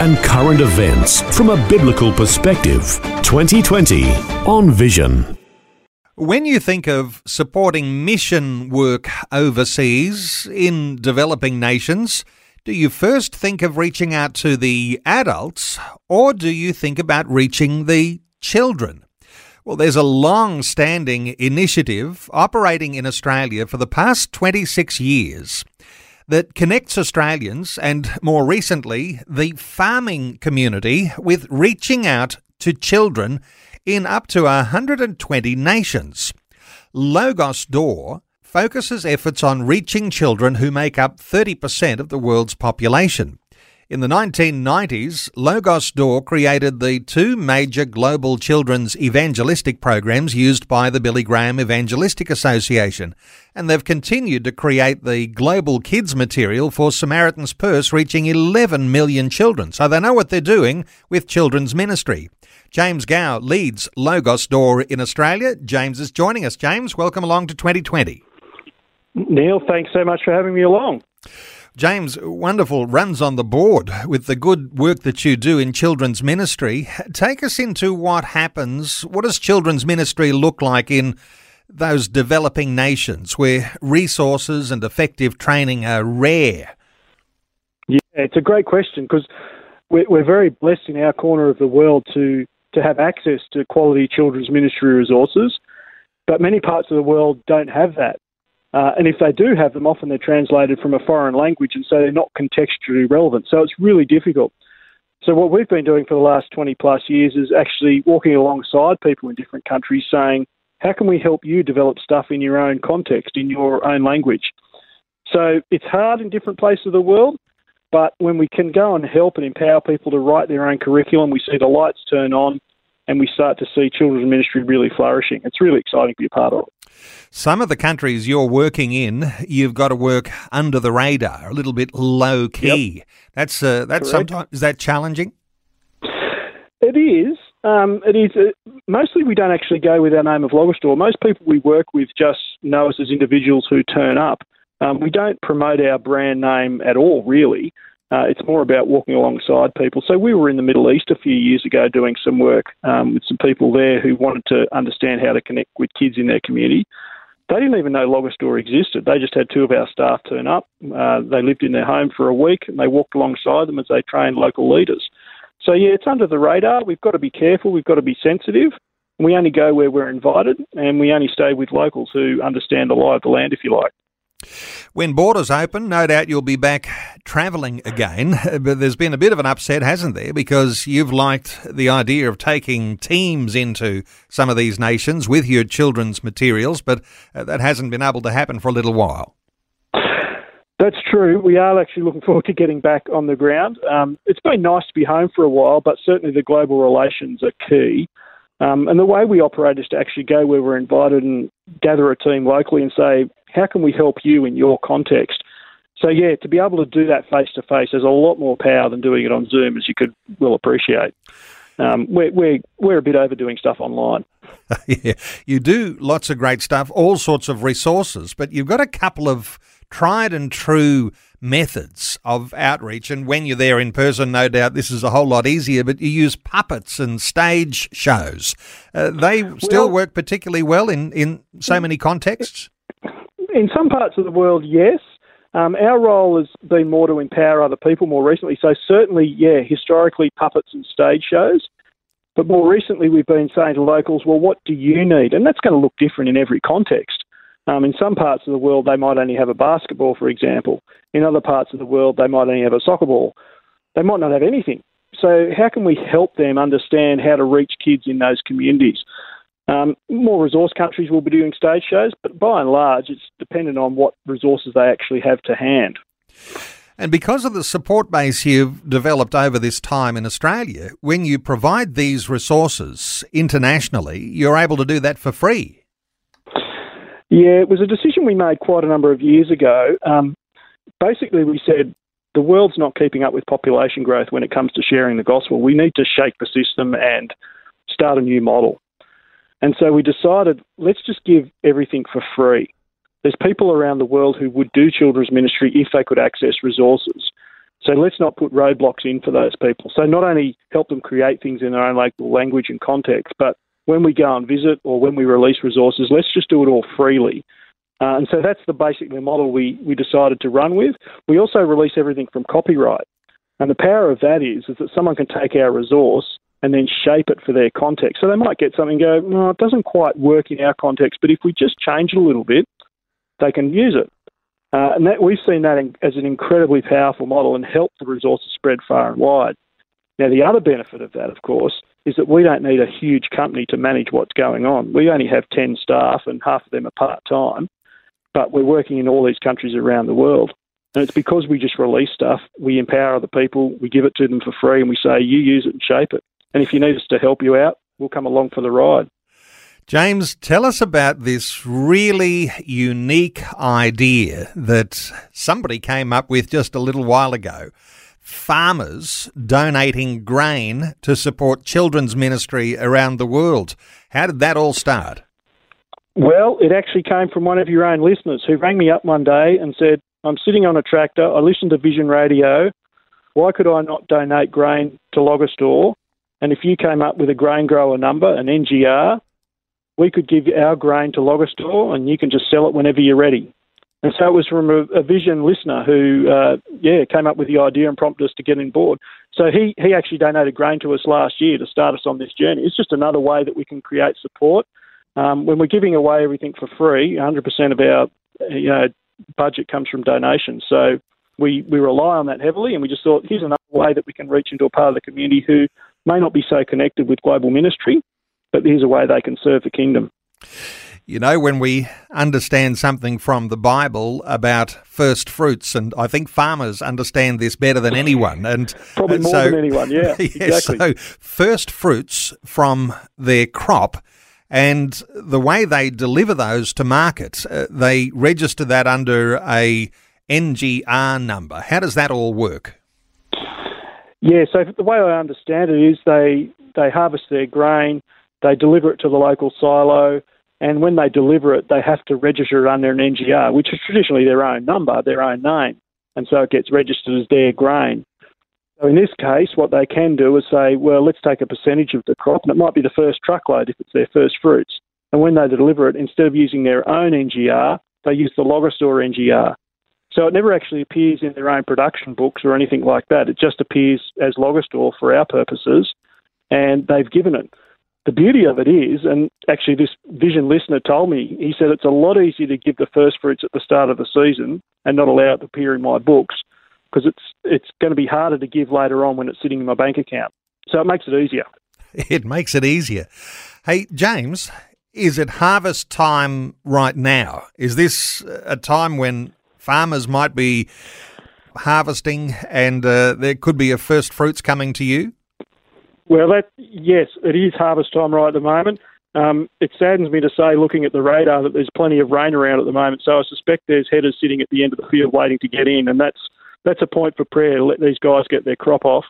and current events from a biblical perspective. 2020 on Vision. When you think of supporting mission work overseas in developing nations, do you first think of reaching out to the adults or do you think about reaching the children? Well, there's a long standing initiative operating in Australia for the past 26 years that connects Australians and more recently the farming community with reaching out to children in up to 120 nations. Logosdor focuses efforts on reaching children who make up 30% of the world's population. In the 1990s, Logosdor created the two major global children's evangelistic programs used by the Billy Graham Evangelistic Association, and they've continued to create the global kids material for Samaritan's Purse, reaching 11 million children. So they know what they're doing with children's ministry. James Gow leads Logosdor in Australia. James is joining us. James, welcome along to 2020. Neil, thanks so much for having me along. James, wonderful runs on the board with the good work that you do in children's ministry. Take us into what happens. What does children's ministry look like in those developing nations where resources and effective training are rare? Yeah, it's a great question because we're, very blessed in our corner of the world to, to have access to quality children's ministry resources, but many parts of the world don't have that. Uh, and if they do have them, often they're translated from a foreign language, and so they're not contextually relevant. So it's really difficult. So what we've been doing for the last 20 plus years is actually walking alongside people in different countries saying, how can we help you develop stuff in your own context, in your own language? So it's hard in different places of the world, but when we can go and help and empower people to write their own curriculum, we see the lights turn on and we start to see children's ministry really flourishing. It's really exciting to be a part of. Some of the countries you're working in, you've got to work under the radar, a little bit low key. Yep. That's uh, that's sometimes is that challenging? It is. Um, it is. Uh, mostly, we don't actually go with our name of Logosdor. Most people we work with just know us as individuals who turn up. Um, we don't promote our brand name at all, really. Uh, it's more about walking alongside people. So we were in the Middle East a few years ago doing some work um, with some people there who wanted to understand how to connect with kids in their community. They didn't even know Logosdor existed. They just had two of our staff turn up. Uh, they lived in their home for a week and they walked alongside them as they trained local leaders. So, yeah, it's under the radar. We've got to be careful. We've got to be sensitive. We only go where we're invited and we only stay with locals who understand the lie of the land, if you like. When borders open, no doubt you'll be back travelling again. But there's been a bit of an upset, hasn't there? Because you've liked the idea of taking teams into some of these nations with your children's materials, but uh, that hasn't been able to happen for a little while. That's true. We are actually looking forward to getting back on the ground. Um, it's been nice to be home for a while, but certainly the global relations are key. Um, and the way we operate is to actually go where we're invited and gather a team locally and say, how can we help you in your context? So yeah, to be able to do that face to face has a lot more power than doing it on Zoom, as you could well appreciate. Um, we're, we're we're a bit overdoing stuff online. yeah, you do lots of great stuff, all sorts of resources, but you've got a couple of tried and true methods of outreach. And when you're there in person, no doubt this is a whole lot easier, but you use puppets and stage shows. Uh, they still well, work particularly well in, in so many contexts? In some parts of the world, yes. Um, our role has been more to empower other people more recently. So, certainly, yeah, historically, puppets and stage shows. But more recently, we've been saying to locals, well, what do you need? And that's going to look different in every context. Um, in some parts of the world, they might only have a basketball, for example. In other parts of the world, they might only have a soccer ball. They might not have anything. So, how can we help them understand how to reach kids in those communities? Um, more resource countries will be doing stage shows, but by and large, it's dependent on what resources they actually have to hand. And because of the support base you've developed over this time in Australia, when you provide these resources internationally, you're able to do that for free. Yeah, it was a decision we made quite a number of years ago. Um, basically, we said the world's not keeping up with population growth when it comes to sharing the gospel. We need to shake the system and start a new model. And so we decided let's just give everything for free. There's people around the world who would do children's ministry if they could access resources. So let's not put roadblocks in for those people. So not only help them create things in their own local language and context, but when we go and visit or when we release resources, let's just do it all freely. Uh, and so that's the basic model we, we decided to run with. We also release everything from copyright. And the power of that is, is that someone can take our resource and then shape it for their context. So they might get something go, no, it doesn't quite work in our context, but if we just change it a little bit, they can use it. Uh, and that, we've seen that in, as an incredibly powerful model and help the resources spread far and wide. Now, the other benefit of that, of course, is that we don't need a huge company to manage what's going on. We only have 10 staff and half of them are part time, but we're working in all these countries around the world. And it's because we just release stuff, we empower the people, we give it to them for free, and we say, you use it and shape it. And if you need us to help you out, we'll come along for the ride. James, tell us about this really unique idea that somebody came up with just a little while ago. Farmers donating grain to support children's ministry around the world. How did that all start? Well, it actually came from one of your own listeners who rang me up one day and said, I'm sitting on a tractor, I listen to Vision Radio. Why could I not donate grain to Logosdor? And if you came up with a grain grower number, an NGR, we could give our grain to Logosdor and you can just sell it whenever you're ready. And so it was from a, a Vision listener who, uh, yeah, came up with the idea and prompted us to get on board. So he, he actually donated grain to us last year to start us on this journey. It's just another way that we can create support. Um, when we're giving away everything for free, 100% of our you know, budget comes from donations. So we, we rely on that heavily, and we just thought here's another way that we can reach into a part of the community who may not be so connected with global ministry, but here's a way they can serve the kingdom. You know, when we understand something from the Bible about first fruits, and I think farmers understand this better than anyone, and probably and more so, than anyone, yeah, exactly. So, first fruits from their crop, and the way they deliver those to market, uh, they register that under a NGR number. How does that all work? Yeah, so the way I understand it is they they harvest their grain, they deliver it to the local silo, and when they deliver it, they have to register it under an NGR, which is traditionally their own number, their own name, and so it gets registered as their grain. So in this case, what they can do is say, well, let's take a percentage of the crop, and it might be the first truckload if it's their first fruits. And when they deliver it, instead of using their own NGR, they use the Logosdor NGR. So it never actually appears in their own production books or anything like that. It just appears as Logosdor for our purposes, and they've given it. The beauty of it is, and actually this Vision listener told me, he said it's a lot easier to give the first fruits at the start of the season and not allow it to appear in my books because it's it's going to be harder to give later on when it's sitting in my bank account. So it makes it easier. It makes it easier. Hey, James, is it harvest time right now? Is this a time when farmers might be harvesting and uh, there could be a first fruits coming to you? Well, that yes, it is harvest time right at the moment. Um, it saddens me to say, looking at the radar, that there's plenty of rain around at the moment. So I suspect there's headers sitting at the end of the field waiting to get in, and that's that's a point for prayer. Let these guys get their crop off.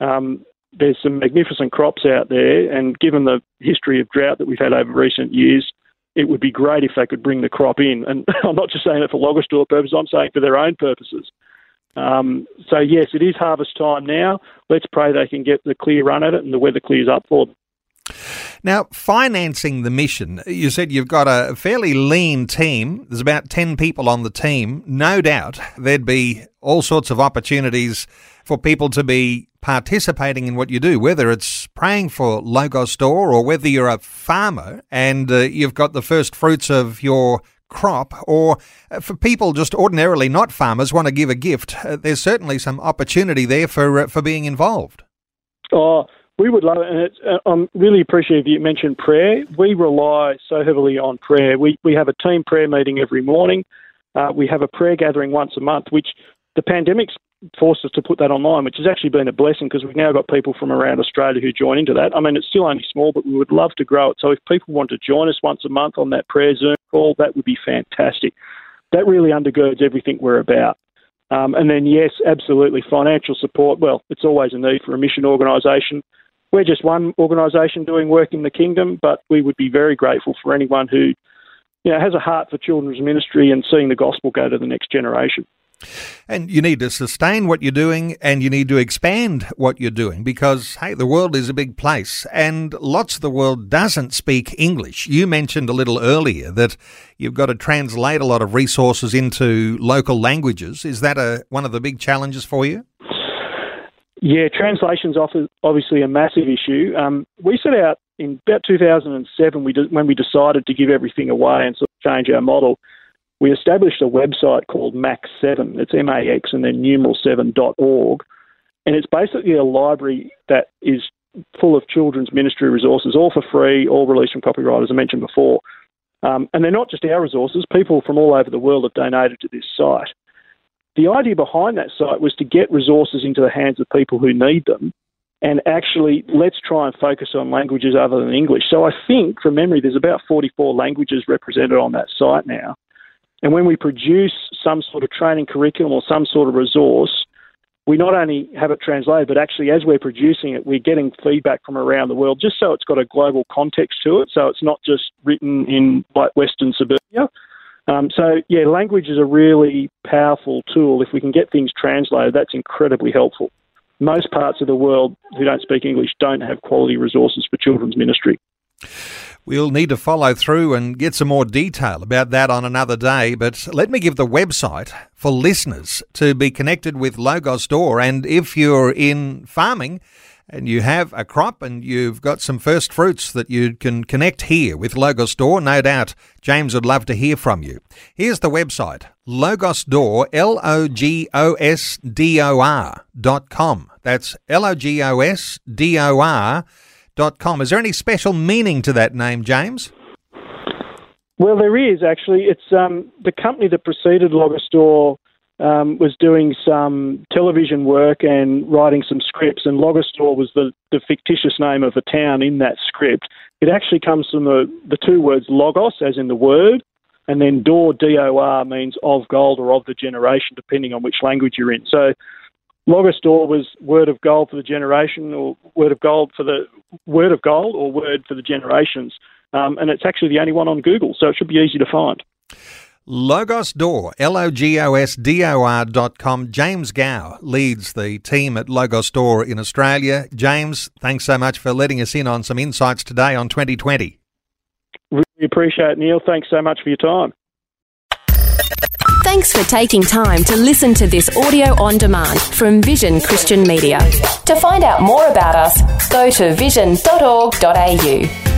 Um, there's some magnificent crops out there, and given the history of drought that we've had over recent years, it would be great if they could bring the crop in. And I'm not just saying it for Logosdor purposes, I'm saying for their own purposes. Um, so, yes, it is harvest time now. Let's pray they can get the clear run at it and the weather clears up for them. Now, financing the mission, you said you've got a fairly lean team. There's about 10 people on the team. No doubt there'd be all sorts of opportunities for people to be participating in what you do, whether it's praying for Logosdor or whether you're a farmer and uh, you've got the first fruits of your crop, or uh, for people just ordinarily not farmers want to give a gift. Uh, there's certainly some opportunity there for uh, for being involved. Oh, we would love it, and it's, uh, I'm really appreciative you mentioned prayer. We rely so heavily on prayer. We we have a team prayer meeting every morning. Uh, we have a prayer gathering once a month, which the pandemic's forced us to put that online, which has actually been a blessing because we've now got people from around Australia who join into that. I mean, it's still only small, but we would love to grow it. So if people want to join us once a month on that prayer Zoom call, that would be fantastic. That really undergirds everything we're about. Um, and then, yes, absolutely, financial support. Well, it's always a need for a mission organisation. We're just one organisation doing work in the kingdom, but we would be very grateful for anyone who, you know, has a heart for children's ministry and seeing the gospel go to the next generation. And you need to sustain what you're doing and you need to expand what you're doing because, hey, the world is a big place and lots of the world doesn't speak English. You mentioned a little earlier that you've got to translate a lot of resources into local languages. Is that a, one of the big challenges for you? Yeah, translation's obviously a massive issue. Um, we set out in about 2007 we when we decided to give everything away and sort of change our model we established a website called Max7. It's M-A-X and then numeral 7.org. And it's basically a library that is full of children's ministry resources, all for free, all released from copyright, as I mentioned before. Um, and they're not just our resources. People from all over the world have donated to this site. The idea behind that site was to get resources into the hands of people who need them and actually let's try and focus on languages other than English. So I think, from memory, there's about 44 languages represented on that site now. And when we produce some sort of training curriculum or some sort of resource, we not only have it translated, but actually as we're producing it, we're getting feedback from around the world just so it's got a global context to it. So it's not just written in like Western suburbia. Um, so, yeah, language is a really powerful tool. If we can get things translated, that's incredibly helpful. Most parts of the world who don't speak English don't have quality resources for children's ministry. We'll need to follow through and get some more detail about that on another day, but let me give the website for listeners to be connected with Logosdor. And if you're in farming and you have a crop and you've got some first fruits that you can connect here with Logosdor, no doubt James would love to hear from you. Here's the website Logosdor, L O G O S D O R dot com. That's L O G O S D O R dot com. Is there any special meaning to that name, James? Well, there is actually. It's um, the company that preceded Logosdor um, was doing some television work and writing some scripts, and Logosdor was the, the fictitious name of a town in that script. It actually comes from the, the two words logos, as in the word, and then door, D O R, means of gold or of the generation, depending on which language you're in. So Logosdor was word of gold for the generation, or word of gold for the word of gold, or word for the generations. Um, and it's actually the only one on Google, so it should be easy to find. Logosdor, L O G O S D O R dot com. James Gow leads the team at Logosdor in Australia. James, thanks so much for letting us in on some insights today on 2020. Really appreciate it, Neil. Thanks so much for your time. Thanks for taking time to listen to this audio on demand from Vision Christian Media. To find out more about us, go to vision.org.au.